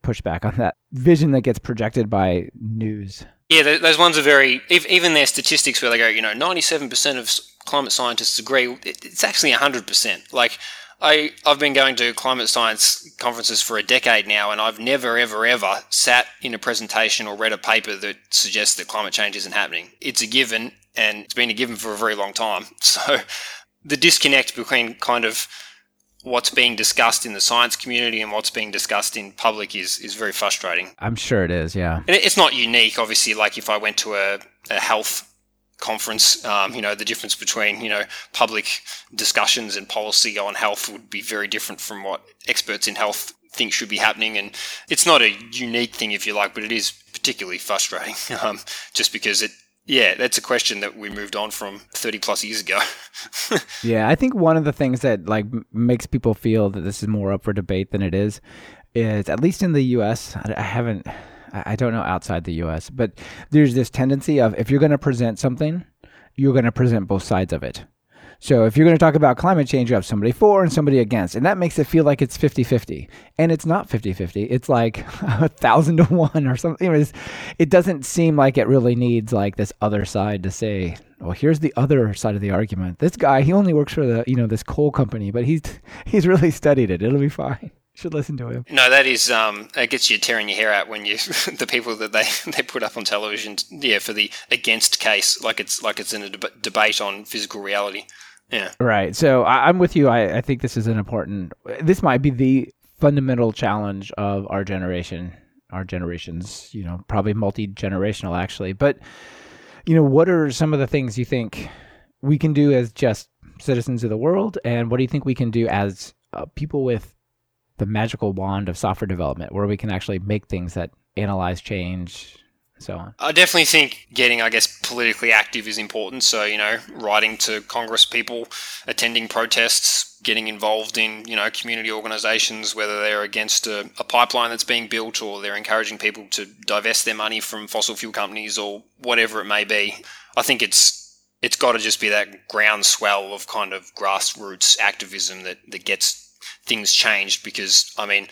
pushback on that vision that gets projected by news. Yeah, those ones are very. Even their statistics where they go, you know, ninety-seven percent of climate scientists agree. It's actually hundred percent. Like I, I've been going to climate science conferences for a decade now, and I've never, ever, ever sat in a presentation or read a paper that suggests that climate change isn't happening. It's a given, and it's been a given for a very long time. So the disconnect between kind of what's being discussed in the science community and what's being discussed in public is is very frustrating. I'm sure it is, yeah. And it's not unique, obviously. Like if I went to a, a health conference, um, you know, the difference between you know public discussions and policy on health would be very different from what experts in health think should be happening. And it's not a unique thing, if you like, but it is particularly frustrating, um, just because it yeah, that's a question that we moved on from 30 plus years ago. yeah, I think one of the things that like makes people feel that this is more up for debate than it is is at least in the US, I haven't I don't know outside the US, but there's this tendency of if you're going to present something, you're going to present both sides of it. So if you're going to talk about climate change, you have somebody for and somebody against. And that makes it feel like it's 50 50. And it's not 50 50. It's like a thousand to one or something. It, it doesn't seem like it really needs like this other side to say, well, here's the other side of the argument. This guy, he only works for the, you know, this coal company, but he's, he's really studied it. It'll be fine should listen to him. No, that is um, that gets you tearing your hair out when you the people that they, they put up on television. Yeah, for the against case, like it's like it's in a deb- debate on physical reality. Yeah. Right. So I, am with you. I, I think this is an important. This might be the fundamental challenge of our generation. Our generations, you know, probably multi generational actually. But you know, what are some of the things you think we can do as just citizens of the world, and what do you think we can do as uh, people with the magical wand of software development, where we can actually make things that analyze change, so on. I definitely think getting, I guess, politically active is important. So, you know, writing to Congress people, attending protests, getting involved in, you know, community organizations, whether they're against a, a, pipeline that's being built or they're encouraging people to divest their money from fossil fuel companies or whatever it may be. I think it's it's got to just be that groundswell of kind of grassroots activism that, that gets things changed because, I mean,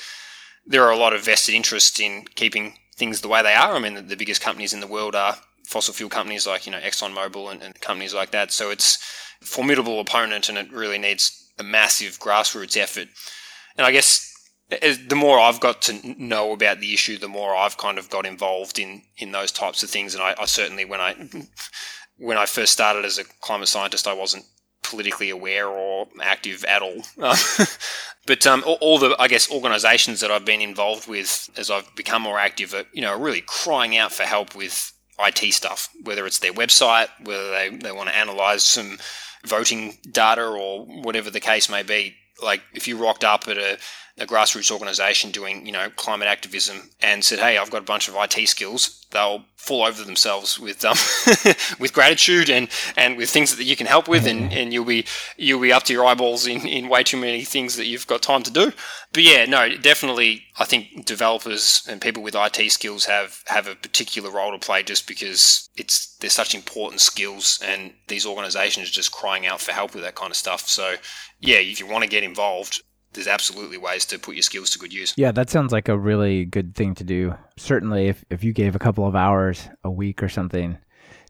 there are a lot of vested interest in keeping things the way they are. I mean, the, the biggest companies in the world are fossil fuel companies like you know ExxonMobil and, and companies like that. So it's a formidable opponent, and it really needs a massive grassroots effort. And I guess the more I've got to know about the issue, the more I've kind of got involved in in those types of things. And I, I certainly when I when I first started as a climate scientist, I wasn't politically aware or active at all. but um, all, all, the, I guess, organisations that I've been involved with as I've become more active are, you know, really crying out for help with IT stuff, whether it's their website, whether they, they want to analyse some voting data or whatever the case may be. Like if you rocked up at a a grassroots organization doing, you know, climate activism and said, "Hey, I've got a bunch of IT skills," they'll fall over themselves with um, with gratitude and, and with things that you can help with, and, and you'll be you'll be up to your eyeballs in, in way too many things that you've got time to do. But yeah, no, definitely, I think developers and people with IT skills have have a particular role to play just because it's they're such important skills, and these organisations are just crying out for help with that kind of stuff. So yeah, if you want to get involved, there's absolutely ways to put your skills to good use. Yeah, that sounds like a really good thing to do. Certainly, if, if you gave a couple of hours a week or something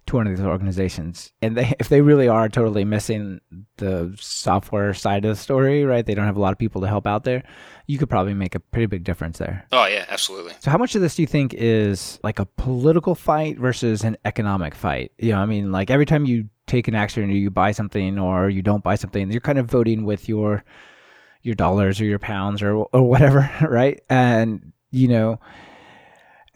to one of these organizations, and they if they really are totally missing the software side of the story, right? They don't have a lot of people to help out there. You could probably make a pretty big difference there. Oh yeah, absolutely. So, how much of this do you think is like a political fight versus an economic fight? You know, I mean, like every time you take an action or you buy something or you don't buy something, you're kind of voting with your your dollars or your pounds or or whatever, right? And you know,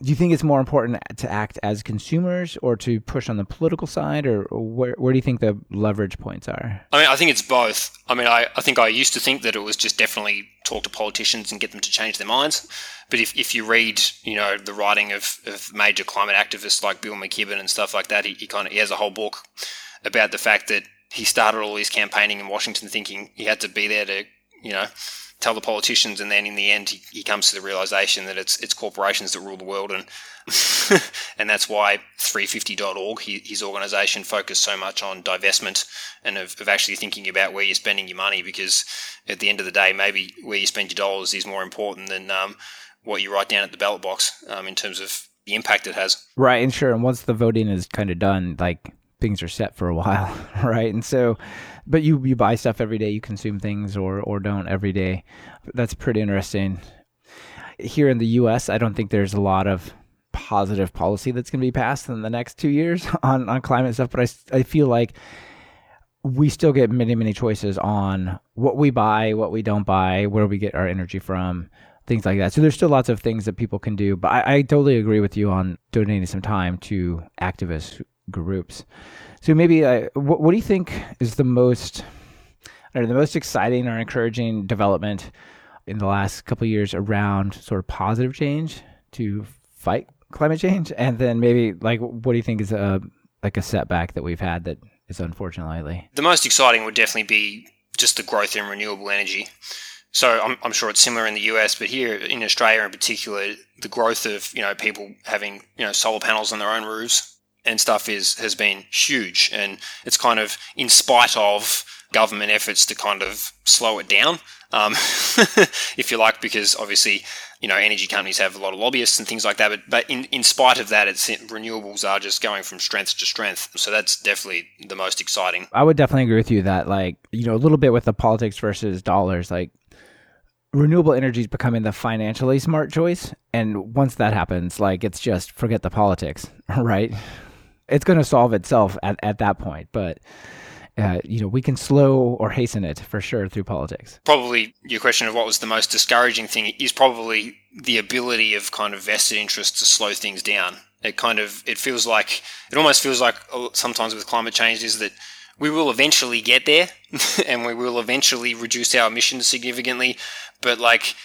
do you think it's more important to act as consumers or to push on the political side, or where, where do you think the leverage points are? I mean, I think it's both. I mean, I, I think I used to think that it was just definitely talk to politicians and get them to change their minds. But if, if you read, you know, the writing of, of major climate activists like Bill McKibben and stuff like that, he, he kind of he has a whole book about the fact that he started all his campaigning in Washington thinking he had to be there to, you know, tell the politicians, and then in the end, he, he comes to the realization that it's it's corporations that rule the world, and and that's why 350.org, his organization, focused so much on divestment and of, of, actually thinking about where you're spending your money, because at the end of the day, maybe where you spend your dollars is more important than um, what you write down at the ballot box um, in terms of the impact it has. Right, and sure, and once the voting is kind of done, like things are set for a while, right? And so, but you you buy stuff every day, you consume things or or don't every day. That's pretty interesting. Here in the U.S., I don't think there's a lot of positive policy that's going to be passed in the next two years on on climate stuff. But I I feel like we still get many many choices on what we buy, what we don't buy, where we get our energy from. Things like that. So there's still lots of things that people can do, but I, I totally agree with you on donating some time to activist groups. So maybe uh, what, what do you think is the most the most exciting or encouraging development in the last couple years around sort of positive change to fight climate change? And then maybe like what do you think is a like a setback that we've had that is unfortunate lately? The most exciting would definitely be just the growth in renewable energy. So I'm, I'm sure it's similar in the US, but here in Australia in particular, the growth of you know people having you know solar panels on their own roofs and stuff is has been huge, and it's kind of in spite of government efforts to kind of slow it down, um, if you like, because obviously you know energy companies have a lot of lobbyists and things like that. But but in, in spite of that, it's renewables are just going from strength to strength. So that's definitely the most exciting. I would definitely agree with you that like you know a little bit with the politics versus dollars, like renewable energy is becoming the financially smart choice and once that happens like it's just forget the politics right it's going to solve itself at, at that point. But uh, you know, we can slow or hasten it for sure through politics. Probably your question of what was the most discouraging thing is probably the ability of kind of vested interests to slow things down. It kind of it feels like it almost feels like uh, sometimes with climate change is that we will eventually get there and we will eventually reduce our emissions significantly, but like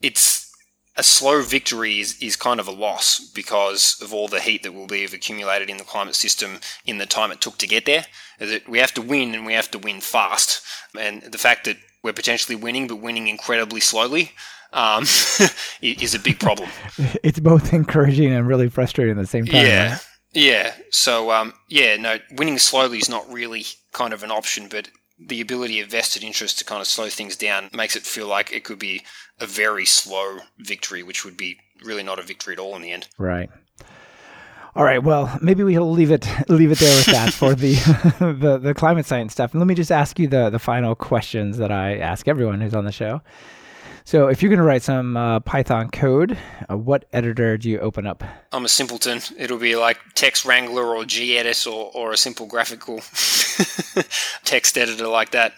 it's a slow victory is, is kind of a loss because of all the heat that will be accumulated in the climate system in the time it took to get there. That we have to win and we have to win fast. And the fact that we're potentially winning, but winning incredibly slowly, um, is a big problem. it's both encouraging and really frustrating at the same time. Yeah. Right? Yeah. So, um, yeah, no, winning slowly is not really kind of an option, but the ability of vested interest to kind of slow things down makes it feel like it could be a very slow victory, which would be really not a victory at all in the end. Right. All right. Well, maybe we'll leave it leave it there with that for the, the the climate science stuff. And let me just ask you the the final questions that I ask everyone who's on the show. So, if you're going to write some uh, Python code, uh, what editor do you open up? I'm a simpleton. It'll be like Text Wrangler or gedit or, or a simple graphical text editor like that.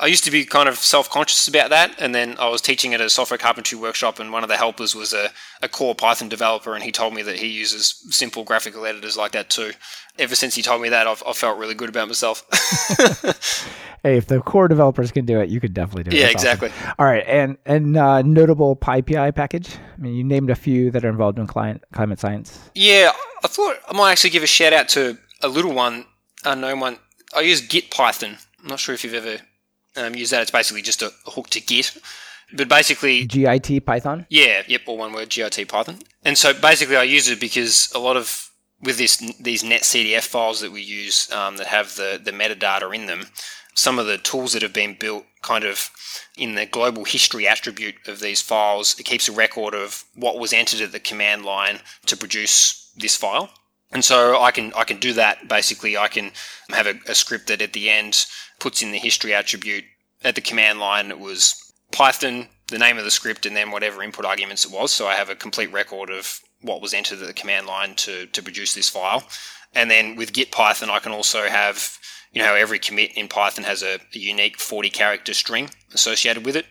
I used to be kind of self conscious about that, and then I was teaching at a software carpentry workshop, and one of the helpers was a, a core Python developer, and he told me that he uses simple graphical editors like that too. Ever since he told me that, I've, I've felt really good about myself. hey, if the core developers can do it, you could definitely do it. Yeah, That's exactly. Awesome. All right, and and uh, notable PyPI package. I mean, you named a few that are involved in client climate science. Yeah, I thought I might actually give a shout out to a little one, unknown one. I use Git Python. I'm not sure if you've ever um, use that. It's basically just a hook to Git. But basically, GIT Python. Yeah, yep, all one word, GIT Python. And so basically, I use it because a lot of with this these netcdf files that we use um, that have the the metadata in them, some of the tools that have been built kind of in the global history attribute of these files, it keeps a record of what was entered at the command line to produce this file. And so I can I can do that basically. I can have a, a script that at the end puts in the history attribute at the command line. It was Python, the name of the script, and then whatever input arguments it was. So I have a complete record of what was entered at the command line to, to produce this file. And then with Git Python, I can also have, you know, every commit in Python has a, a unique 40 character string associated with it.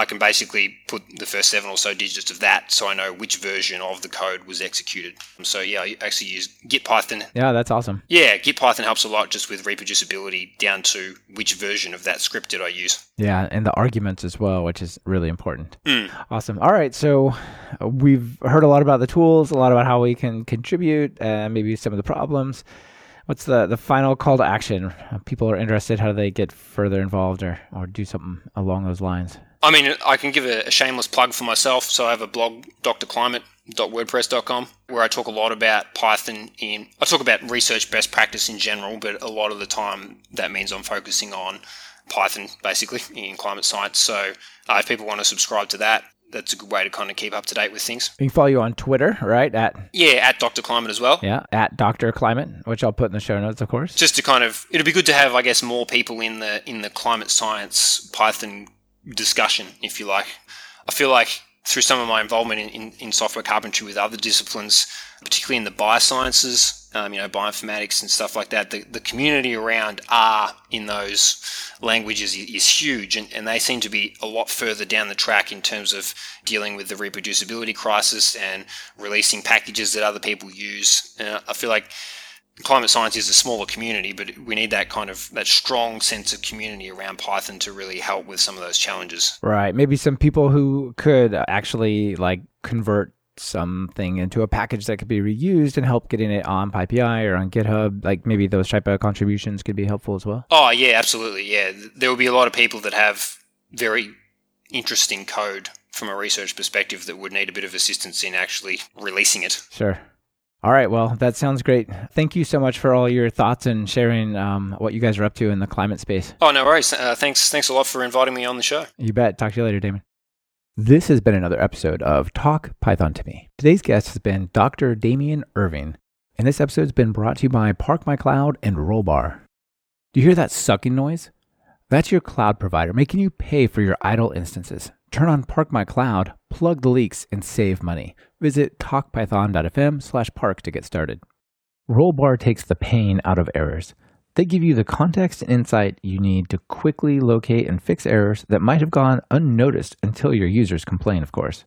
I can basically put the first seven or so digits of that so I know which version of the code was executed. So yeah, I actually use Git Python. Yeah, that's awesome. Yeah, Git Python helps a lot just with reproducibility down to which version of that script did I use. Yeah, and the arguments as well, which is really important. Mm. Awesome. All right, so uh, we've heard a lot about the tools, a lot about how we can contribute, uh, maybe some of the problems. What's the, the final call to action? People are interested. How do they get further involved or, or do something along those lines? I mean, I can give a, a shameless plug for myself. So I have a blog, drclimate.wordpress.com, where I talk a lot about Python in, I talk about research best practice in general, but a lot of the time that means I'm focusing on Python basically in climate science. So uh, if people want to subscribe to that, that's a good way to kind of keep up to date with things. We can follow you on Twitter, right? At yeah, at Doctor Climate as well. Yeah, at Doctor Climate, which I'll put in the show notes, of course. Just to kind of, it'd be good to have, I guess, more people in the in the climate science Python discussion, if you like. I feel like through some of my involvement in, in, in software carpentry with other disciplines, particularly in the biosciences, um, you know, bioinformatics and stuff like that, the, the community around R in those languages is, huge, and, and they seem to be a lot further down the track in terms of dealing with the reproducibility crisis and releasing packages that other people use. Uh, I feel like climate science is a smaller community, but we need that kind of that strong sense of community around Python to really help with some of those challenges. Right. Maybe some people who could actually like convert something into a package that could be reused and help getting it on PyPI or on GitHub. Like maybe those type of contributions could be helpful as well. Oh yeah, absolutely. Yeah, there will be a lot of people that have very interesting code from a research perspective that would need a bit of assistance in actually releasing it. Sure. All right. Well, that sounds great. Thank you so much for all your thoughts and sharing um, what you guys are up to in the climate space. Oh, no worries. Uh, thanks. Thanks a lot for inviting me on the show. You bet. Talk to you later, Damien. This has been another episode of Talk Python to Me. Today's guest has been Dr. Damien Irving, and this episode has been brought to you by Park My Cloud and Rollbar. Do you hear that sucking noise? That's your cloud provider making you pay for your idle instances. Turn on Park My Cloud, plug the leaks, and save money. Visit talkpython.fm slash park to get started. Rollbar takes the pain out of errors. They give you the context and insight you need to quickly locate and fix errors that might have gone unnoticed until your users complain, of course.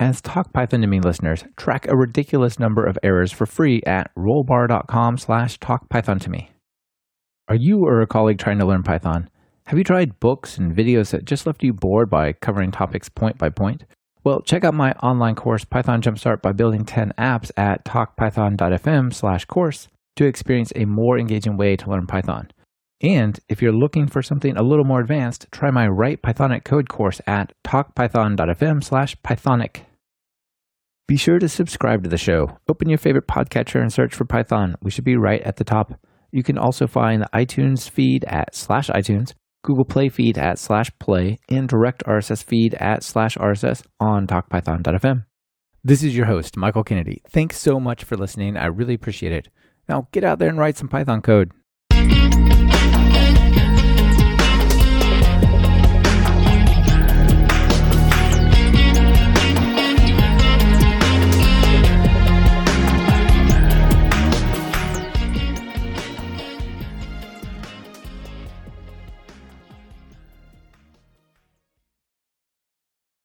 As Talk Python to Me listeners, track a ridiculous number of errors for free at rollbar.com slash talkpython to me. Are you or a colleague trying to learn Python? Have you tried books and videos that just left you bored by covering topics point by point? Well, check out my online course, Python Jumpstart by Building 10 Apps at talkpython.fm slash course to experience a more engaging way to learn Python. And if you're looking for something a little more advanced, try my Write Pythonic Code course at talkpython.fm slash Pythonic. Be sure to subscribe to the show. Open your favorite podcatcher and search for Python. We should be right at the top. You can also find the iTunes feed at slash iTunes Google Play feed at slash play, and direct RSS feed at slash RSS on talkpython.fm. This is your host, Michael Kennedy. Thanks so much for listening. I really appreciate it. Now get out there and write some Python code.